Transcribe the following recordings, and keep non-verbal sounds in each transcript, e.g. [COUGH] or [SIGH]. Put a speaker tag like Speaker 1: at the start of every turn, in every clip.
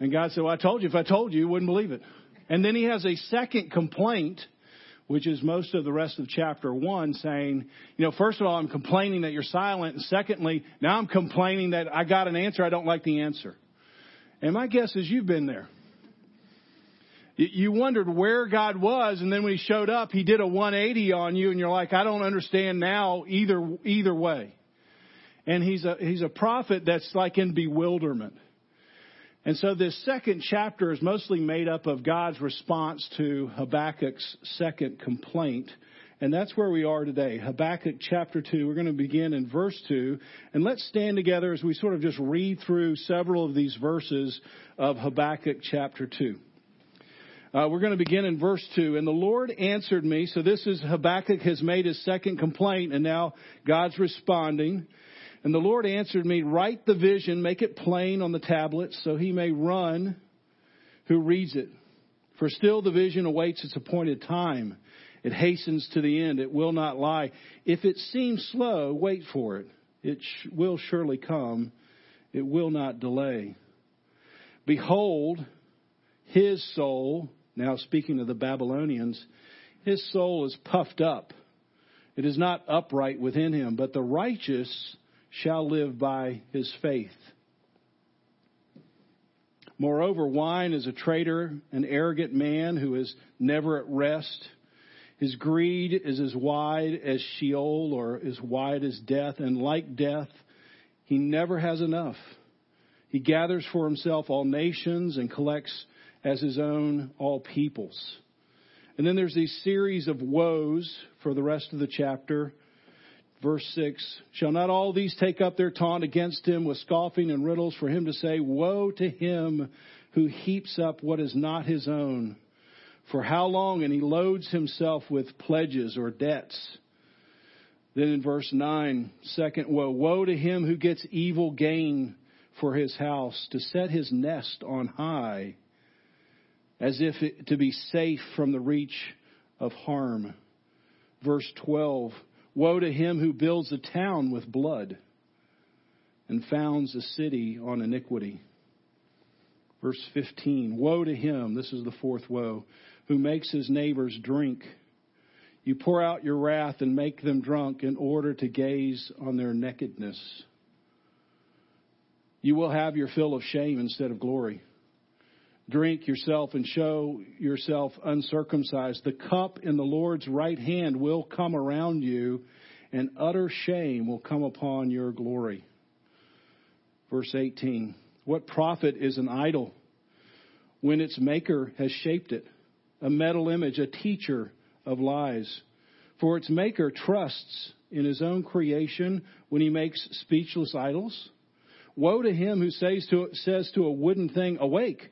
Speaker 1: And God said, Well, I told you. If I told you, you wouldn't believe it. And then he has a second complaint, which is most of the rest of chapter one, saying, You know, first of all, I'm complaining that you're silent. And secondly, now I'm complaining that I got an answer. I don't like the answer. And my guess is you've been there. You wondered where God was, and then when He showed up, He did a 180 on you, and you're like, I don't understand now either either way. And He's a He's a prophet that's like in bewilderment. And so this second chapter is mostly made up of God's response to Habakkuk's second complaint. And that's where we are today. Habakkuk chapter 2. We're going to begin in verse 2. And let's stand together as we sort of just read through several of these verses of Habakkuk chapter 2. Uh, we're going to begin in verse 2. And the Lord answered me. So this is Habakkuk has made his second complaint, and now God's responding. And the Lord answered me, Write the vision, make it plain on the tablets, so he may run who reads it. For still the vision awaits its appointed time. It hastens to the end. It will not lie. If it seems slow, wait for it. It sh- will surely come. It will not delay. Behold, his soul now, speaking of the Babylonians, his soul is puffed up. It is not upright within him, but the righteous shall live by his faith. Moreover, wine is a traitor, an arrogant man who is never at rest. His greed is as wide as Sheol or as wide as death, and like death, he never has enough. He gathers for himself all nations and collects as his own all peoples. And then there's these series of woes for the rest of the chapter. Verse 6 Shall not all these take up their taunt against him with scoffing and riddles for him to say, Woe to him who heaps up what is not his own? For how long? And he loads himself with pledges or debts. Then in verse 9, second woe, woe to him who gets evil gain for his house, to set his nest on high as if it, to be safe from the reach of harm. Verse 12 Woe to him who builds a town with blood and founds a city on iniquity. Verse 15 Woe to him, this is the fourth woe, who makes his neighbors drink. You pour out your wrath and make them drunk in order to gaze on their nakedness. You will have your fill of shame instead of glory drink yourself and show yourself uncircumcised. The cup in the Lord's right hand will come around you, and utter shame will come upon your glory. Verse 18 What profit is an idol when its maker has shaped it? A metal image, a teacher of lies. For its maker trusts in his own creation when he makes speechless idols. Woe to him who says to, says to a wooden thing, Awake!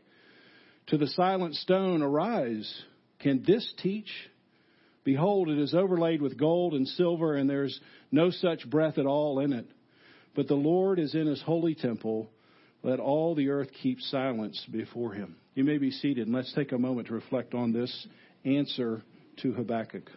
Speaker 1: To the silent stone, arise. Can this teach? Behold, it is overlaid with gold and silver, and there's no such breath at all in it. But the Lord is in his holy temple. Let all the earth keep silence before him. You may be seated, and let's take a moment to reflect on this answer to Habakkuk.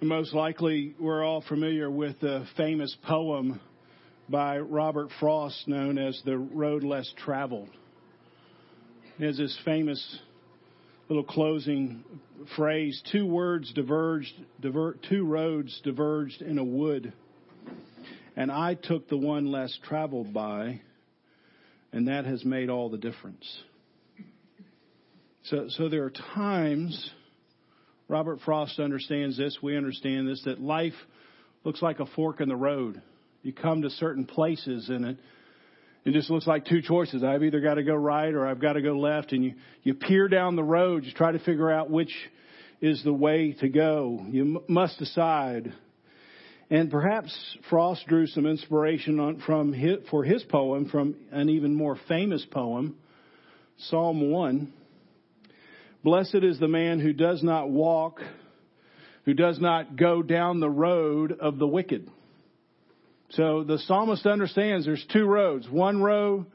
Speaker 1: Most likely, we're all familiar with the famous poem by Robert Frost known as The Road Less Traveled. has this famous little closing phrase two words diverged, divert, two roads diverged in a wood. And I took the one less traveled by, and that has made all the difference. So, so there are times, Robert Frost understands this, we understand this, that life looks like a fork in the road. You come to certain places in it, it just looks like two choices. I've either got to go right or I've got to go left. And you, you peer down the road, you try to figure out which is the way to go. You m- must decide. And perhaps Frost drew some inspiration on, from his, for his poem from an even more famous poem, Psalm 1. Blessed is the man who does not walk, who does not go down the road of the wicked. So the psalmist understands there's two roads. One road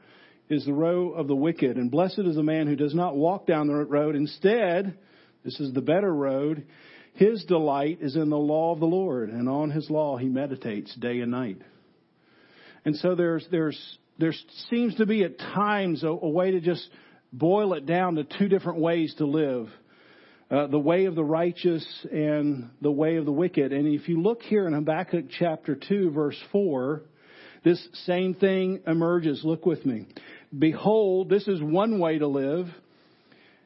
Speaker 1: is the road of the wicked, and blessed is the man who does not walk down the road. Instead, this is the better road. His delight is in the law of the Lord, and on his law he meditates day and night. And so there's there's there seems to be at times a, a way to just boil it down to two different ways to live. Uh, the way of the righteous and the way of the wicked. And if you look here in Habakkuk chapter 2 verse 4, this same thing emerges. Look with me. Behold, this is one way to live.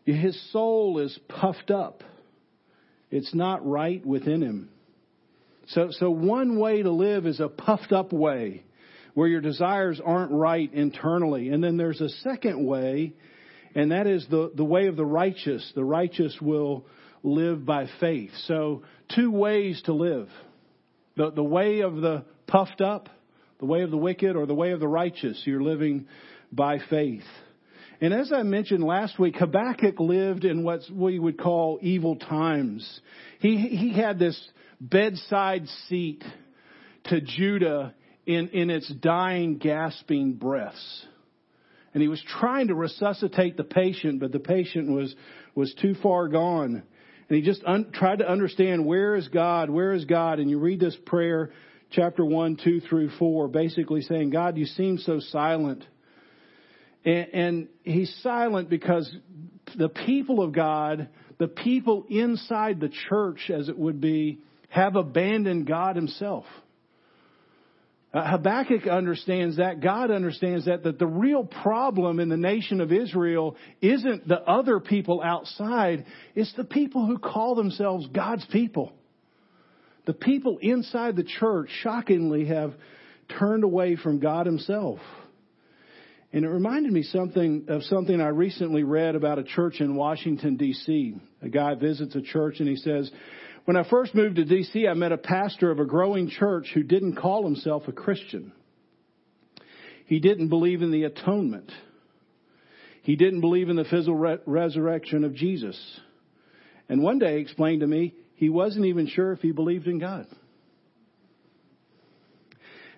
Speaker 1: His soul is puffed up. It's not right within him. So, so one way to live is a puffed up way where your desires aren't right internally. And then there's a second way and that is the, the way of the righteous. The righteous will live by faith. So, two ways to live the, the way of the puffed up, the way of the wicked, or the way of the righteous. You're living by faith. And as I mentioned last week, Habakkuk lived in what we would call evil times. He, he had this bedside seat to Judah in, in its dying, gasping breaths and he was trying to resuscitate the patient, but the patient was, was too far gone. And he just un- tried to understand where is God? Where is God? And you read this prayer, chapter 1, 2 through 4, basically saying, God, you seem so silent. And, and he's silent because the people of God, the people inside the church, as it would be, have abandoned God himself. Uh, Habakkuk understands that. God understands that, that the real problem in the nation of Israel isn't the other people outside, it's the people who call themselves God's people. The people inside the church, shockingly, have turned away from God Himself. And it reminded me something of something I recently read about a church in Washington, D.C. A guy visits a church and he says, when I first moved to D.C., I met a pastor of a growing church who didn't call himself a Christian. He didn't believe in the atonement. He didn't believe in the physical re- resurrection of Jesus. And one day he explained to me he wasn't even sure if he believed in God.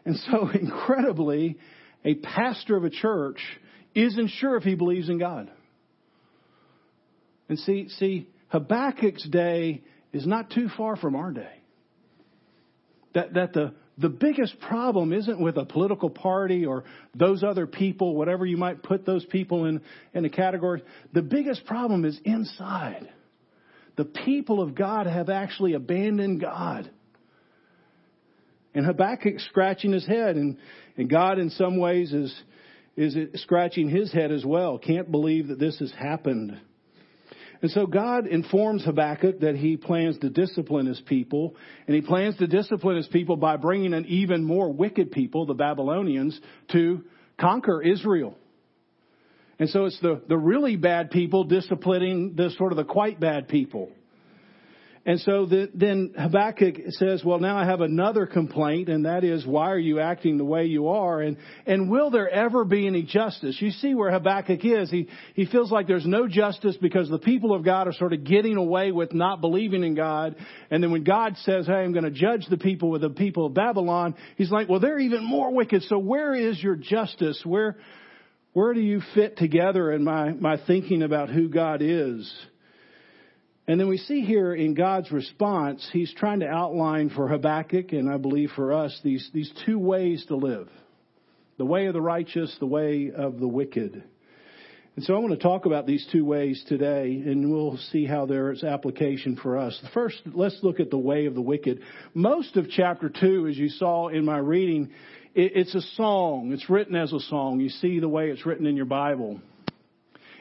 Speaker 1: And so, [LAUGHS] incredibly, a pastor of a church isn't sure if he believes in God. And see, see, Habakkuk's day is not too far from our day. That, that the, the biggest problem isn't with a political party or those other people, whatever you might put those people in, in a category. The biggest problem is inside. The people of God have actually abandoned God. And Habakkuk scratching his head, and, and God in some ways is, is scratching his head as well. Can't believe that this has happened. And so God informs Habakkuk that he plans to discipline his people, and he plans to discipline his people by bringing an even more wicked people, the Babylonians, to conquer Israel. And so it's the, the really bad people disciplining the sort of the quite bad people. And so the, then Habakkuk says, well, now I have another complaint, and that is, why are you acting the way you are? And, and will there ever be any justice? You see where Habakkuk is. He, he feels like there's no justice because the people of God are sort of getting away with not believing in God. And then when God says, hey, I'm going to judge the people with the people of Babylon, he's like, well, they're even more wicked. So where is your justice? Where, where do you fit together in my, my thinking about who God is? And then we see here in God's response, he's trying to outline for Habakkuk, and I believe for us, these, these two ways to live the way of the righteous, the way of the wicked. And so I want to talk about these two ways today, and we'll see how there's application for us. First, let's look at the way of the wicked. Most of chapter 2, as you saw in my reading, it's a song. It's written as a song. You see the way it's written in your Bible.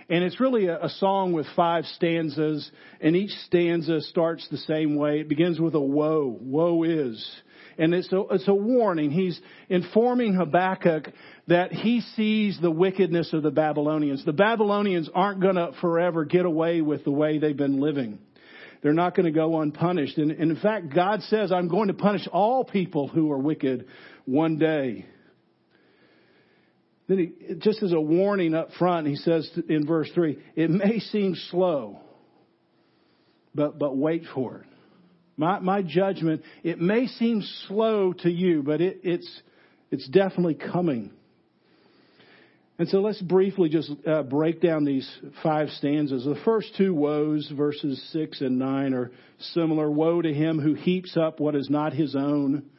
Speaker 1: And it's really a, a, song with five stanzas, and each stanza starts the same way. It begins with a woe. Woe is. And it's a, it's a warning. He's informing Habakkuk that he sees the wickedness of the Babylonians. The Babylonians aren't going to forever get away with the way they've been living. They're not going to go unpunished. And, and in fact, God says, I'm going to punish all people who are wicked one day. Then he, just as a warning up front, he says in verse 3, it may seem slow, but, but wait for it. My, my judgment, it may seem slow to you, but it, it's, it's definitely coming. And so let's briefly just uh, break down these five stanzas. The first two woes, verses 6 and 9, are similar. Woe to him who heaps up what is not his own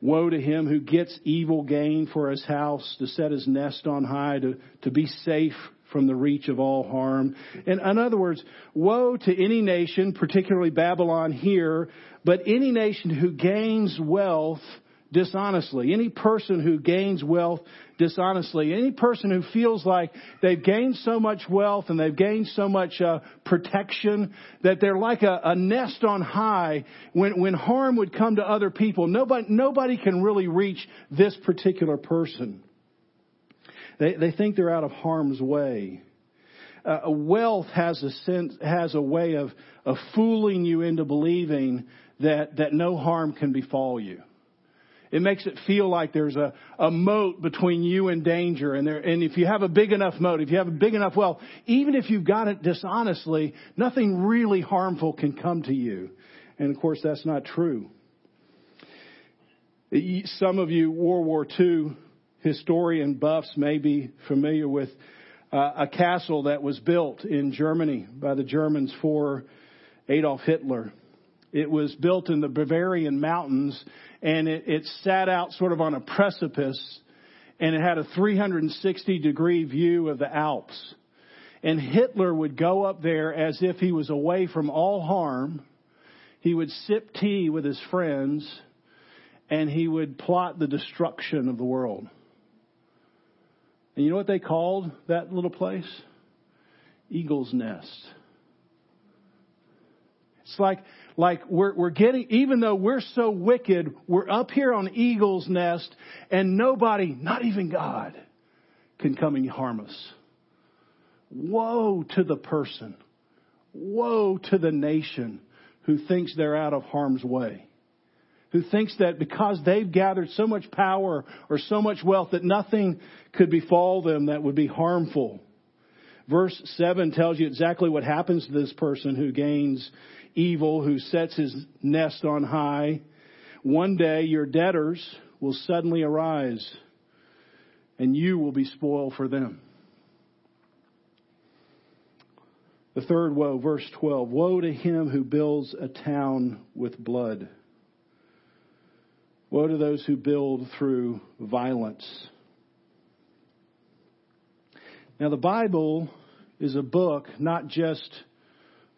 Speaker 1: Woe to him who gets evil gain for his house, to set his nest on high, to, to be safe from the reach of all harm. And in other words, woe to any nation, particularly Babylon here, but any nation who gains wealth dishonestly. Any person who gains wealth dishonestly. Any person who feels like they've gained so much wealth and they've gained so much uh, protection that they're like a, a, nest on high when, when harm would come to other people. Nobody, nobody can really reach this particular person. They, they think they're out of harm's way. Uh, wealth has a sense, has a way of, of fooling you into believing that, that no harm can befall you. It makes it feel like there's a, a moat between you and danger. And, there, and if you have a big enough moat, if you have a big enough wealth, even if you've got it dishonestly, nothing really harmful can come to you. And of course, that's not true. Some of you World War II historian buffs may be familiar with uh, a castle that was built in Germany by the Germans for Adolf Hitler. It was built in the Bavarian mountains and it, it sat out sort of on a precipice and it had a 360 degree view of the Alps. And Hitler would go up there as if he was away from all harm. He would sip tea with his friends and he would plot the destruction of the world. And you know what they called that little place? Eagle's Nest. It's like like we're, we're getting, even though we're so wicked, we're up here on eagle's nest and nobody, not even God, can come and harm us. Woe to the person. Woe to the nation who thinks they're out of harm's way. Who thinks that because they've gathered so much power or so much wealth that nothing could befall them that would be harmful. Verse 7 tells you exactly what happens to this person who gains evil who sets his nest on high. One day your debtors will suddenly arise and you will be spoiled for them. The third woe, verse 12 Woe to him who builds a town with blood. Woe to those who build through violence. Now, the Bible is a book not just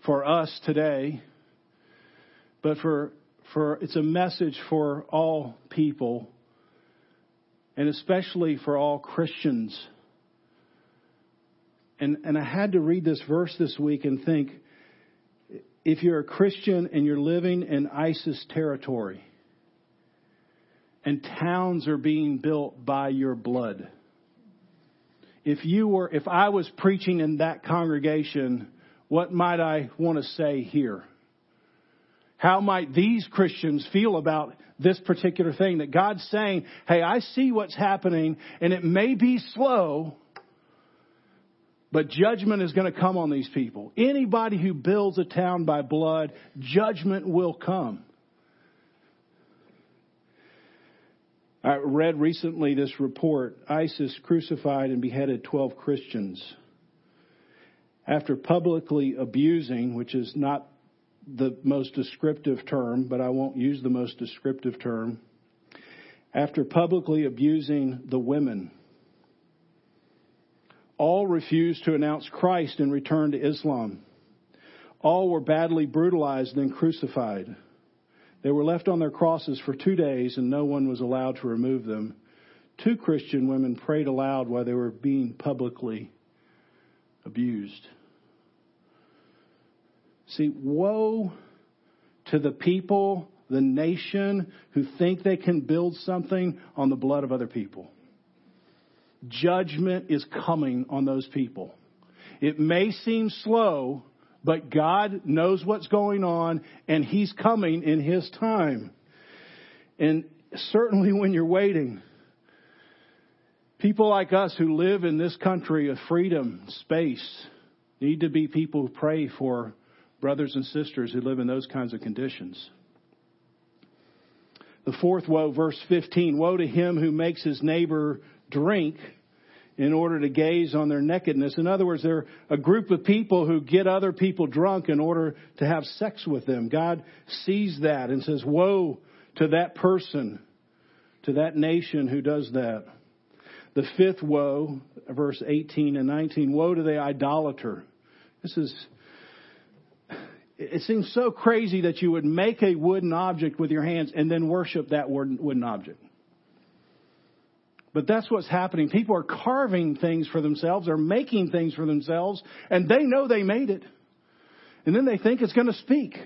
Speaker 1: for us today, but for, for it's a message for all people, and especially for all Christians. And, and I had to read this verse this week and think if you're a Christian and you're living in ISIS territory, and towns are being built by your blood. If you were, if I was preaching in that congregation what might I want to say here? How might these Christians feel about this particular thing that God's saying, hey, I see what's happening and it may be slow, but judgment is going to come on these people. Anybody who builds a town by blood, judgment will come. I read recently this report ISIS crucified and beheaded 12 Christians after publicly abusing, which is not the most descriptive term, but I won't use the most descriptive term, after publicly abusing the women, All refused to announce Christ and return to Islam. All were badly brutalized and crucified. They were left on their crosses for two days and no one was allowed to remove them. Two Christian women prayed aloud while they were being publicly abused. See, woe to the people, the nation who think they can build something on the blood of other people. Judgment is coming on those people. It may seem slow, but God knows what's going on and He's coming in His time. And certainly when you're waiting, people like us who live in this country of freedom, space, need to be people who pray for brothers and sisters who live in those kinds of conditions. The fourth woe, verse 15 Woe to him who makes his neighbor drink in order to gaze on their nakedness. In other words, they're a group of people who get other people drunk in order to have sex with them. God sees that and says, Woe to that person, to that nation who does that. The fifth woe, verse 18 and 19, Woe to the idolater. This is it seems so crazy that you would make a wooden object with your hands and then worship that wooden object. But that's what's happening. People are carving things for themselves, they're making things for themselves, and they know they made it. And then they think it's going to speak,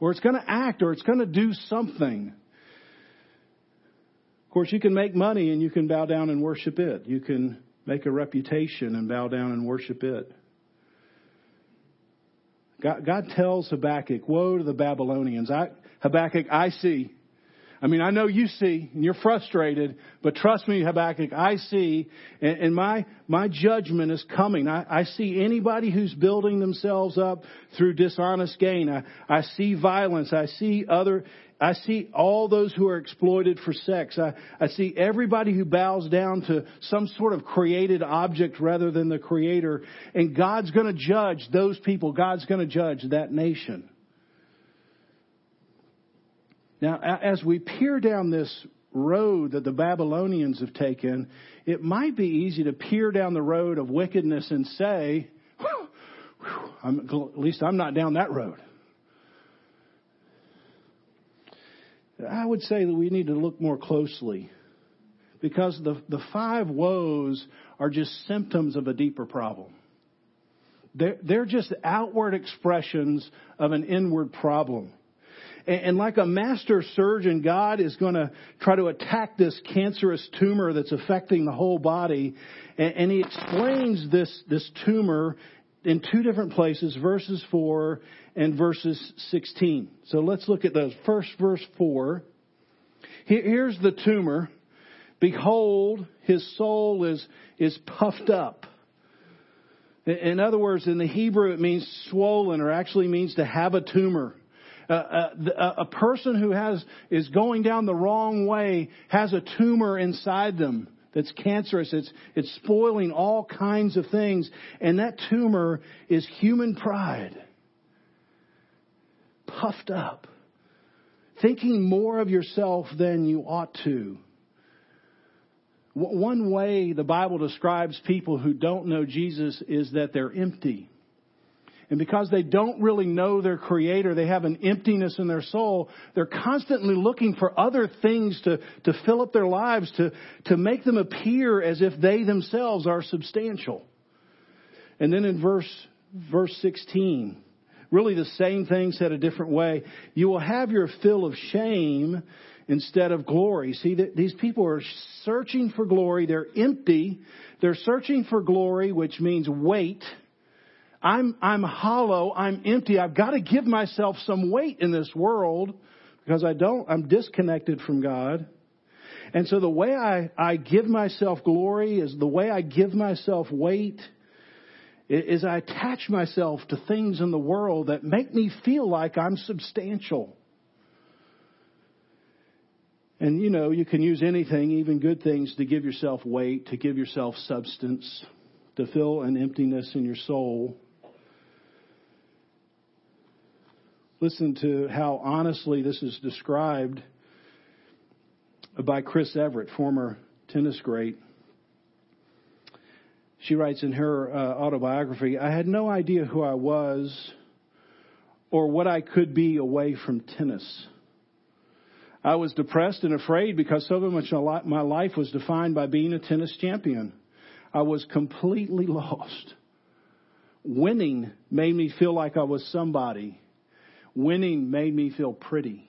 Speaker 1: or it's going to act, or it's going to do something. Of course, you can make money and you can bow down and worship it. You can make a reputation and bow down and worship it. God, God tells Habakkuk, Woe to the Babylonians. I, Habakkuk, I see I mean, I know you see, and you're frustrated, but trust me, Habakkuk, I see, and, and my, my judgment is coming. I, I, see anybody who's building themselves up through dishonest gain. I, I see violence. I see other, I see all those who are exploited for sex. I, I see everybody who bows down to some sort of created object rather than the creator. And God's going to judge those people. God's going to judge that nation. Now, as we peer down this road that the Babylonians have taken, it might be easy to peer down the road of wickedness and say, whew, whew, at least I'm not down that road. I would say that we need to look more closely because the, the five woes are just symptoms of a deeper problem. They're, they're just outward expressions of an inward problem. And like a master surgeon, God is going to try to attack this cancerous tumor that's affecting the whole body. And he explains this, this tumor in two different places, verses 4 and verses 16. So let's look at those. First, verse 4. Here's the tumor. Behold, his soul is, is puffed up. In other words, in the Hebrew, it means swollen or actually means to have a tumor a, a person who has, is going down the wrong way has a tumor inside them that's cancerous. It's, it's spoiling all kinds of things. And that tumor is human pride. Puffed up. Thinking more of yourself than you ought to. One way the Bible describes people who don't know Jesus is that they're empty. And because they don't really know their creator, they have an emptiness in their soul. They're constantly looking for other things to, to fill up their lives, to, to make them appear as if they themselves are substantial. And then in verse, verse 16, really the same thing said a different way. You will have your fill of shame instead of glory. See, that these people are searching for glory. They're empty. They're searching for glory, which means weight I'm, I'm hollow. I'm empty. I've got to give myself some weight in this world because I don't, I'm disconnected from God. And so the way I, I give myself glory is the way I give myself weight is I attach myself to things in the world that make me feel like I'm substantial. And you know, you can use anything, even good things, to give yourself weight, to give yourself substance, to fill an emptiness in your soul. Listen to how honestly this is described by Chris Evert, former tennis great. she writes in her uh, autobiography, I had no idea who I was or what I could be away from tennis. I was depressed and afraid because so much of my life was defined by being a tennis champion. I was completely [LAUGHS] lost. Winning made me feel like I was somebody. Winning made me feel pretty.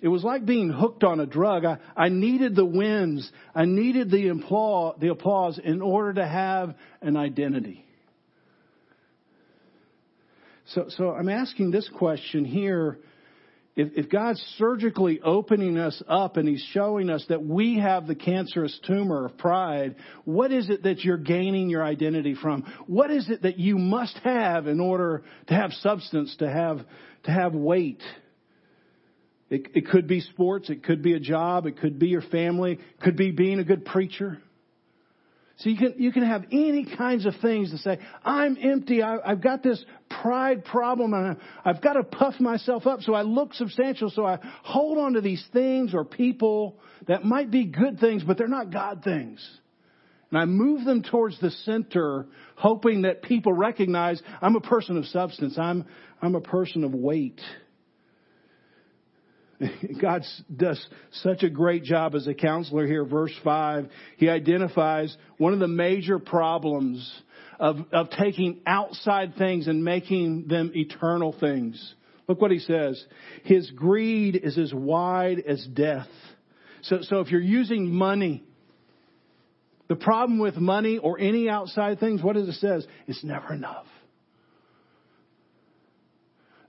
Speaker 1: It was like being hooked on a drug. I, I needed the wins. I needed the applause, the applause in order to have an identity. So, so I'm asking this question here. If, if God's surgically opening us up and He's showing us that we have the cancerous tumor of pride, what is it that you're gaining your identity from? What is it that you must have in order to have substance, to have, to have weight? It, it could be sports. It could be a job. It could be your family. It could be being a good preacher. So you can, you can have any kinds of things to say, I'm empty. I, have got this pride problem and I, I've got to puff myself up so I look substantial. So I hold on to these things or people that might be good things, but they're not God things. And I move them towards the center, hoping that people recognize I'm a person of substance. I'm, I'm a person of weight. [LAUGHS] God does such a great job as a counselor here. Verse 5, he identifies one of the major problems of, of taking outside things and making them eternal things. Look what he says. His greed is as wide as death. So, so if you're using money, the problem with money or any outside things, what does it says? It's never enough.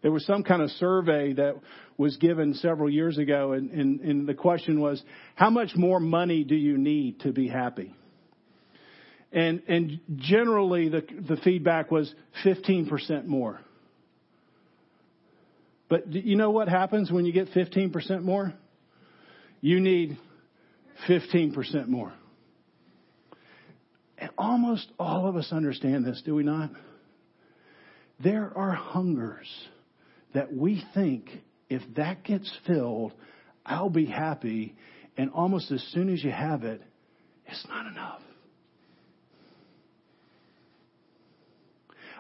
Speaker 1: There was some kind of survey that was given several years ago, and, and, and the question was, how much more money do you need to be happy? And, and generally, the, the feedback was 15% more. But you know what happens when you get 15% more? You need 15% more. And almost all of us understand this, do we not? There are hungers that we think if that gets filled, I'll be happy. And almost as soon as you have it, it's not enough.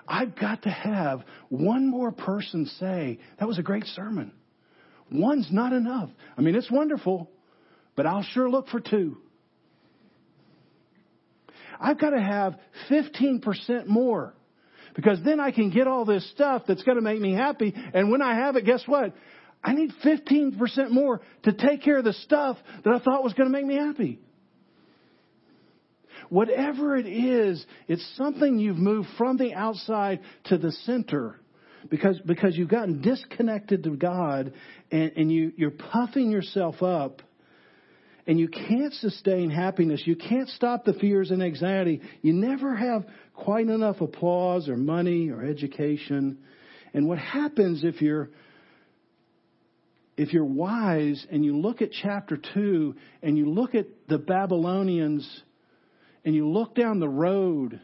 Speaker 1: I've got to have one more person say, that was a great sermon. One's not enough. I mean, it's wonderful, but I'll sure look for two. I've got to have 15% more because then I can get all this stuff that's going to make me happy. And when I have it, guess what? I need 15% more to take care of the stuff that I thought was going to make me happy. Whatever it is, it's something you've moved from the outside to the center because, because you've gotten disconnected to God and, and you, you're puffing yourself up and you can't sustain happiness. You can't stop the fears and anxiety. You never have quite enough applause or money or education. And what happens if you're if you're wise and you look at chapter 2 and you look at the Babylonians and you look down the road,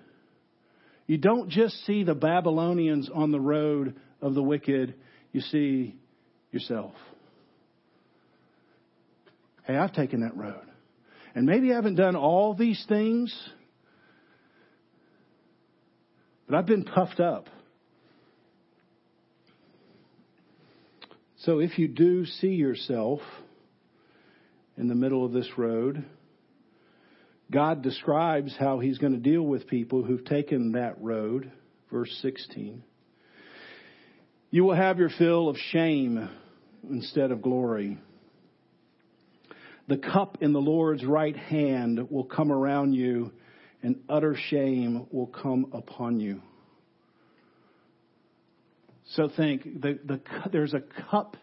Speaker 1: you don't just see the Babylonians on the road of the wicked, you see yourself. Hey, I've taken that road. And maybe I haven't done all these things, but I've been puffed up. So if you do see yourself in the middle of this road, God describes how he's going to deal with people who've taken that road. Verse 16. You will have your fill of shame instead of glory. The cup in the Lord's right hand will come around you, and utter shame will come upon you. So think, the, the, there's a cup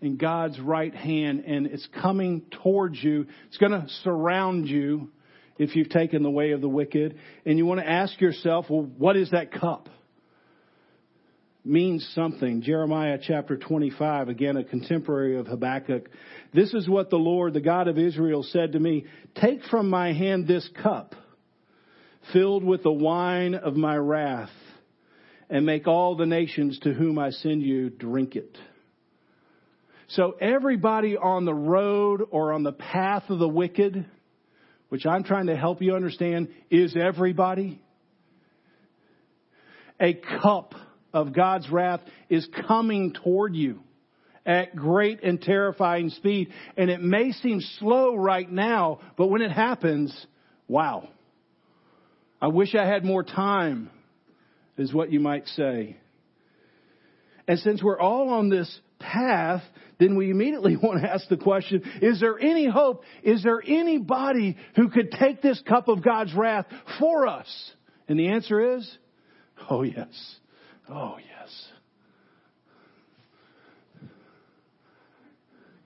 Speaker 1: in God's right hand and it's coming towards you. It's going to surround you if you've taken the way of the wicked. And you want to ask yourself, well, what is that cup? Means something. Jeremiah chapter 25, again, a contemporary of Habakkuk. This is what the Lord, the God of Israel, said to me Take from my hand this cup, filled with the wine of my wrath and make all the nations to whom I send you drink it. So everybody on the road or on the path of the wicked, which I'm trying to help you understand is everybody, a cup of God's wrath is coming toward you at great and terrifying speed. And it may seem slow right now, but when it happens, wow. I wish I had more time, is what you might say. And since we're all on this path, then we immediately [LAUGHS] want to ask the question, is there any hope? Is there anybody who could take this cup of God's wrath for us? And the answer is, oh yes. Oh yes.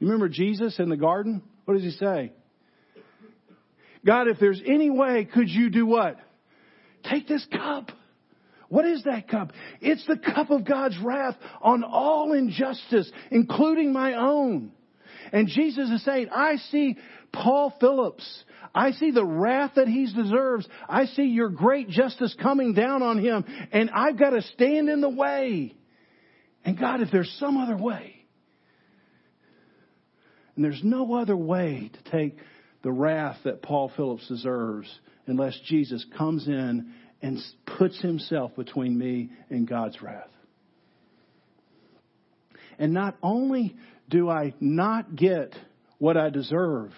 Speaker 1: You remember Jesus in the garden? What does he say? God, if there's any way, could you do what? Take this cup. What is that cup? It's the cup of God's wrath on all injustice, including my own. And Jesus is saying, I see Paul Phillips. I see the wrath that he deserves. I see your great justice coming down on him. And I've got to stand in the way. And God, if there's some other way, and there's no other way to take the wrath that Paul Phillips deserves unless Jesus comes in and puts himself between me and God's wrath. And not only do I not get what I deserve,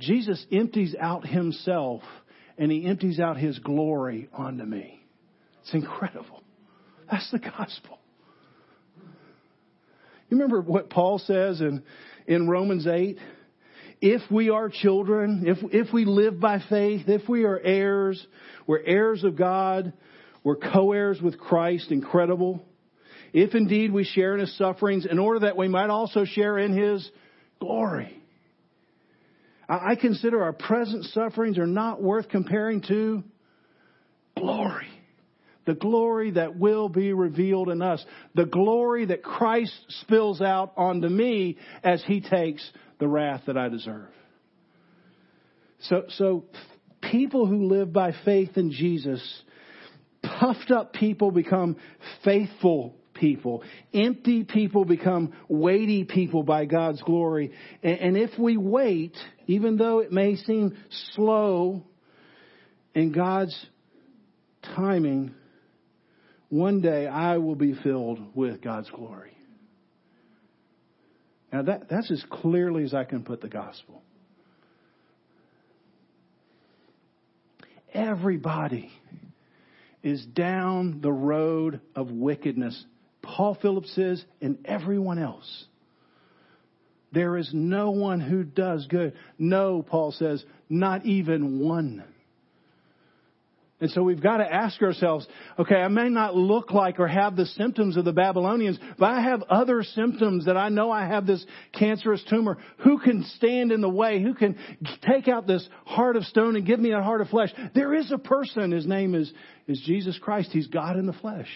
Speaker 1: Jesus empties out himself and he empties out his glory onto me. It's incredible. That's the gospel. You remember what Paul says in, in Romans 8? If we are children, if, if we live by faith, if we are heirs, we're heirs of God, we're co-heirs with Christ, incredible. If indeed we share in his sufferings, in order that we might also share in his glory. I consider our present sufferings are not worth comparing to glory the glory that will be revealed in us, the glory that Christ spills out onto me as he takes the wrath that I deserve. So, so people who live by faith in Jesus, puffed up people become faithful people. Empty people become weighty people by God's glory. And, and if we wait, even though it may seem slow in God's timing, one day I will be filled with God's glory. Now that, that's as clearly as I can put the gospel. Everybody is down the road of wickedness. Paul Phillips says, and everyone else. There is no one who does good. No, Paul says, not even one. And so we've got to ask ourselves, okay, I may not look like or have the symptoms of the Babylonians, but I have other symptoms that I know I have this cancerous tumor. Who can stand in the way? Who can take out this heart of stone and give me a heart of flesh? There is a person. His name is, is Jesus Christ. He's God in the flesh.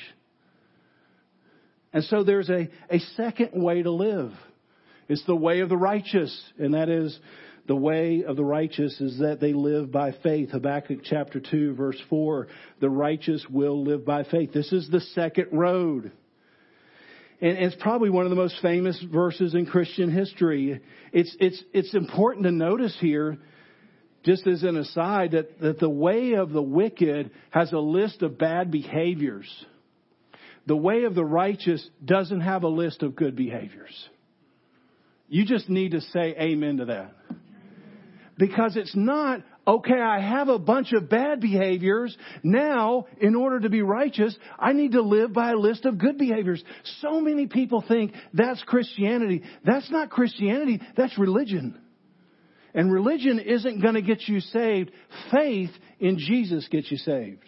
Speaker 1: And so there's a, a second way to live. It's the way of the righteous, and that is the way of the righteous is that they live by faith. Habakkuk chapter 2 verse 4. The righteous will live by faith. This is the second road. And it's probably one of the most famous verses in Christian history. It's, it's, it's important to notice here, just as an aside, that, that the way of the wicked has a list of bad behaviors. The way of the righteous doesn't have a list of good behaviors. You just need to say amen to that. Because it's not, okay, I have a bunch of bad behaviors. Now, in order to be righteous, I need to live by a list of good behaviors. So many people think that's Christianity. That's not Christianity, that's religion. And religion isn't going to get you saved. Faith in Jesus gets you saved.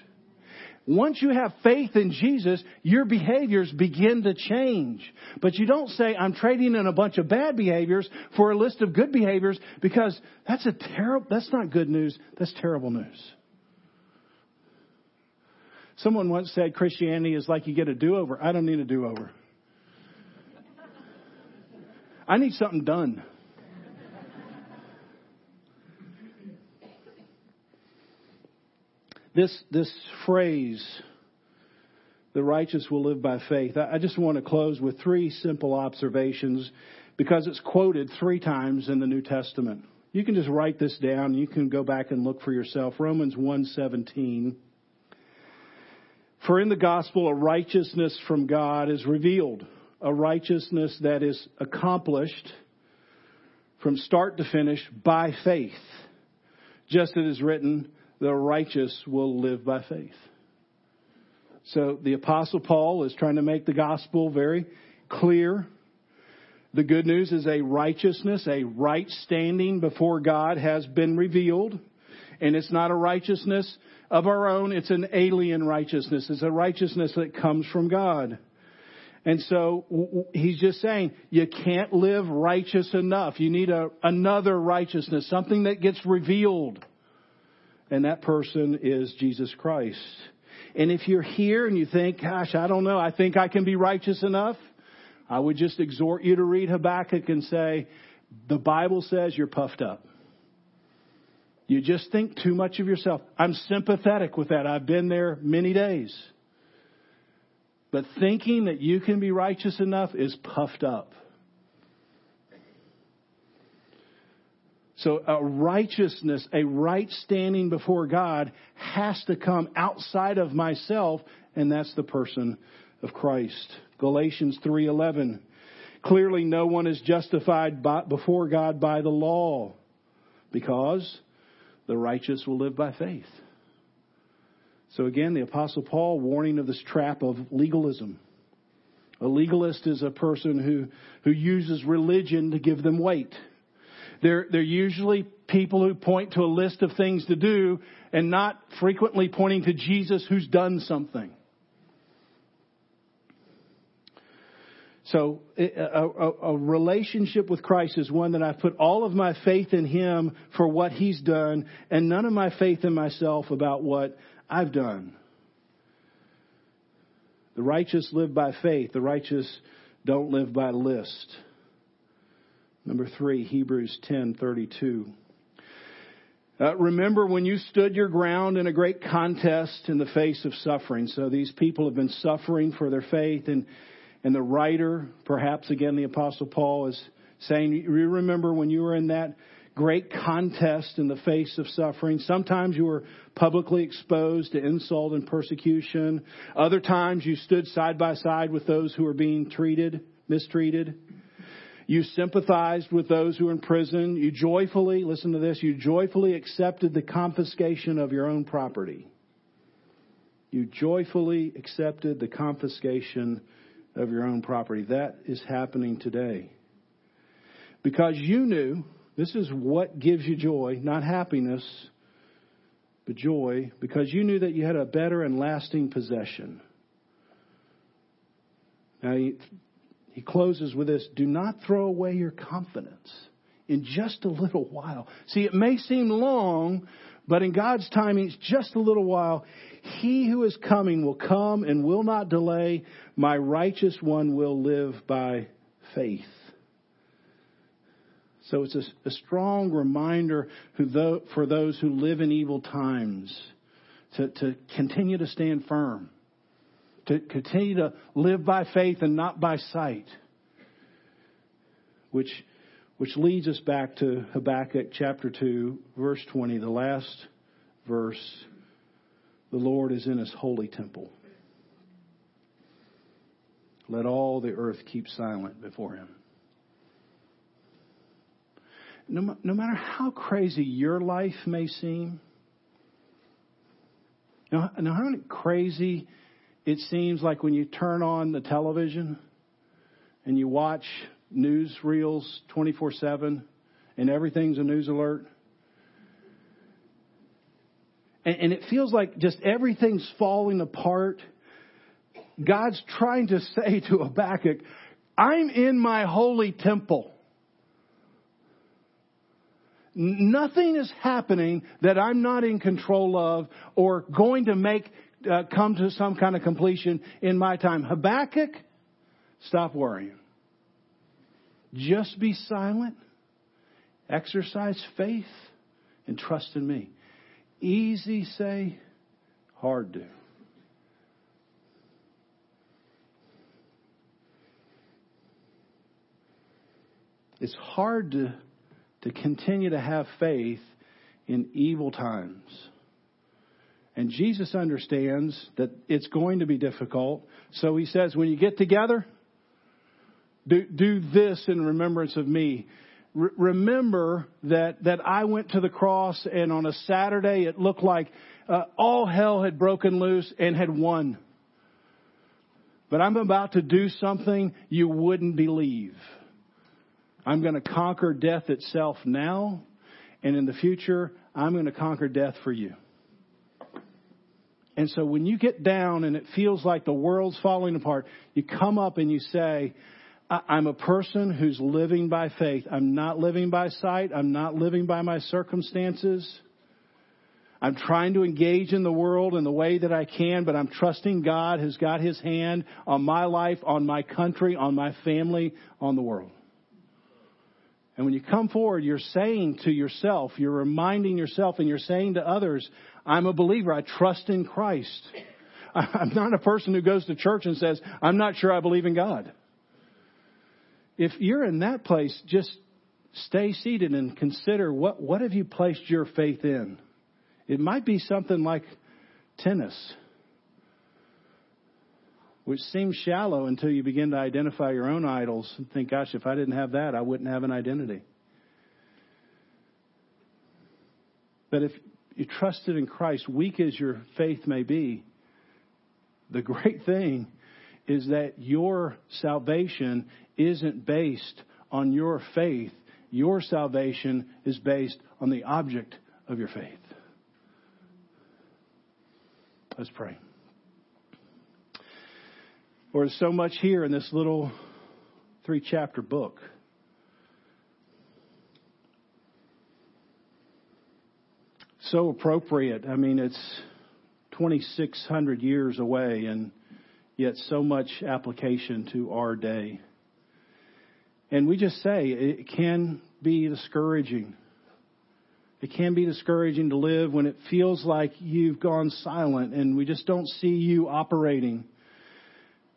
Speaker 1: Once you have faith in Jesus, your behaviors begin to change. But you don't say, I'm trading in a bunch of bad behaviors for a list of good behaviors because that's a terrible, that's not good news. That's terrible news. Someone once said Christianity is like you get a do-over. I don't need a do-over. I need something done. This, this phrase, the righteous will live by faith, I just want to close with three simple observations because it's quoted three times in the New Testament. You can just write this down. You can go back and look for yourself. Romans 1:17. For in the gospel a righteousness from God is revealed, a righteousness that is accomplished from start to finish by faith. Just as it is written, the righteous will live by faith. So the apostle Paul is trying to make the gospel very clear. The good news is a righteousness, a right standing before God has been revealed. And it's not a righteousness of our own, it's an alien righteousness. It's a righteousness that comes from God. And so he's just saying you can't live righteous enough. You need a, another righteousness, something that gets revealed. And that person is Jesus Christ. And if you're here and you think, gosh, I don't know, I think I can be righteous enough, I would just exhort you to read Habakkuk and say, the Bible says you're puffed up. You just think too much of yourself. I'm sympathetic with that. I've been there many days. But thinking that you can be righteous enough is puffed up. So a righteousness, a right standing before God has to come outside of myself, and that's the person of Christ. Galatians 3:11. Clearly no one is justified by, before God by the law because the righteous will live by faith. So again, the apostle Paul warning of this trap of legalism. A legalist is a person who, who uses religion to give them weight. They're, they're usually people who point to a list of things to do and not frequently pointing to Jesus who's done something. So a, a, a, relationship with Christ is one that I've put all of my faith in Him for what He's done and none of my faith in myself about what I've done. The righteous live by faith. The righteous don't live by list. Number three, Hebrews 10:32. Uh, remember when you stood your ground in a great contest in the face of suffering. So these people have been suffering for their faith, and and the writer, perhaps again the Apostle Paul, is saying, you remember when you were in that great contest in the face of suffering. Sometimes you were publicly exposed to insult and persecution. Other times you stood side by side with those who were being treated, mistreated. You sympathized with those who were in prison. You joyfully, listen to this, you joyfully accepted the confiscation of your own property. You joyfully accepted the confiscation of your own property. That is happening today. Because you knew, this is what gives you joy, not happiness, but joy, because you knew that you had a better and lasting possession. Now, he closes with this Do not throw away your confidence in just a little while. See, it may seem long, but in God's timing, it's just a little while. He who is coming will come and will not delay. My righteous one will live by faith. So it's a, a strong reminder who, for those who live in evil times to, to continue to stand firm to continue to live by faith and not by sight. Which, which leads us back to Habakkuk chapter 2, verse 20, the last verse. The Lord is in his holy temple. Let all the earth keep silent before him. No, no matter how crazy your life may seem, now, now how crazy it seems like when you turn on the television and you watch news reels 24 7 and everything's a news alert, and, and it feels like just everything's falling apart. God's trying to say to Habakkuk, I'm in my holy temple. Nothing is happening that I'm not in control of or going to make uh, come to some kind of completion in my time. Habakkuk, stop worrying. Just be silent, exercise faith, and trust in me. Easy say, hard do. It's hard to, to continue to have faith in evil times. And Jesus understands that it's going to be difficult. So he says, when you get together, do, do this in remembrance of me. Remember that, that I went to the cross and on a Saturday it looked like uh, all hell had broken loose and had won. But I'm about to do something you wouldn't believe. I'm going to conquer death itself now, and in the future, I'm going to conquer death for you. And so when you get down and it feels like the world's falling apart, you come up and you say, I'm a person who's living by faith. I'm not living by sight. I'm not living by my circumstances. I'm trying to engage in the world in the way that I can, but I'm trusting God has got His hand on my life, on my country, on my family, on the world. And when you come forward, you're saying to yourself, you're reminding yourself, and you're saying to others, I'm a believer. I trust in Christ. [LAUGHS] I'm not a person who goes to church and says, I'm not sure I believe in God. If you're in that place, just stay seated and consider what, what have you placed your faith in? It might be something like tennis, which seems shallow until you begin to identify your own idols and think, gosh, if I didn't have that, I wouldn't have an identity. But if you trusted in Christ, weak as your faith may be, the great thing is that your salvation isn't based on your faith. Your salvation is based on the object of your faith. Let's pray. There's so much here in this little three chapter book. So appropriate. I mean, it's 2,600 years away, and yet so much application to our day. And we just say it can be discouraging it can be discouraging to live when it feels like you've gone silent and we just don't see you operating.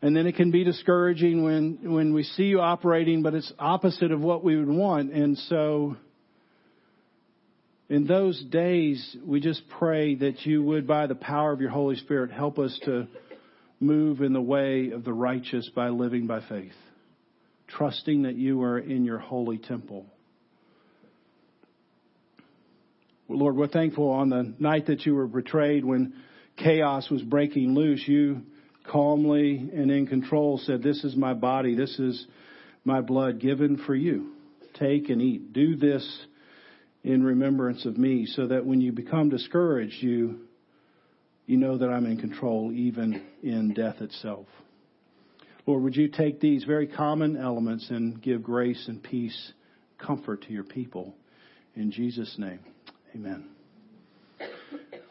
Speaker 1: And then it can be discouraging when, when we see you operating, but it's opposite of what we would want. And so, in those days, we just pray that you would, by the power of your Holy Spirit, help us to move in the way of the righteous by living by faith, trusting that you are in your holy temple. Lord, we're thankful on the night that you were betrayed when chaos was breaking loose, you calmly and in control said, This is my body, this is my blood given for you. Take and eat. Do this in remembrance of me, so that when you become discouraged, you, you know that I'm in control even in death itself. Lord, would you take these very common elements and give grace and peace, comfort to your people? In Jesus' name. Amen.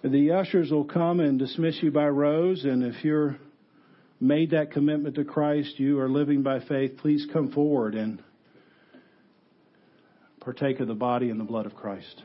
Speaker 1: The ushers will come and dismiss you by rows, and if you're made that commitment to Christ, you are living by faith, please come forward and partake of the body and the blood of Christ.